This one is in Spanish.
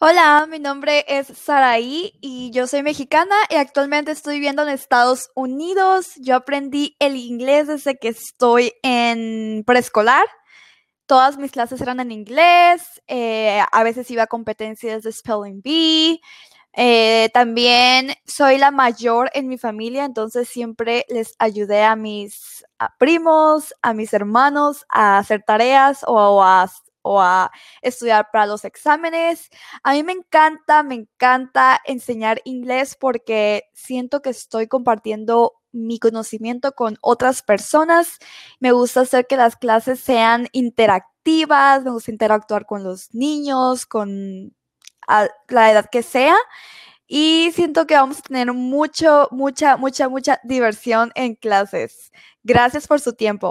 Hola, mi nombre es Saraí y yo soy mexicana y actualmente estoy viviendo en Estados Unidos. Yo aprendí el inglés desde que estoy en preescolar. Todas mis clases eran en inglés, eh, a veces iba a competencias de Spelling Bee. Eh, también soy la mayor en mi familia, entonces siempre les ayudé a mis primos, a mis hermanos a hacer tareas o a o a estudiar para los exámenes. A mí me encanta, me encanta enseñar inglés porque siento que estoy compartiendo mi conocimiento con otras personas. Me gusta hacer que las clases sean interactivas, me gusta interactuar con los niños, con la edad que sea. Y siento que vamos a tener mucho, mucha, mucha, mucha diversión en clases. Gracias por su tiempo.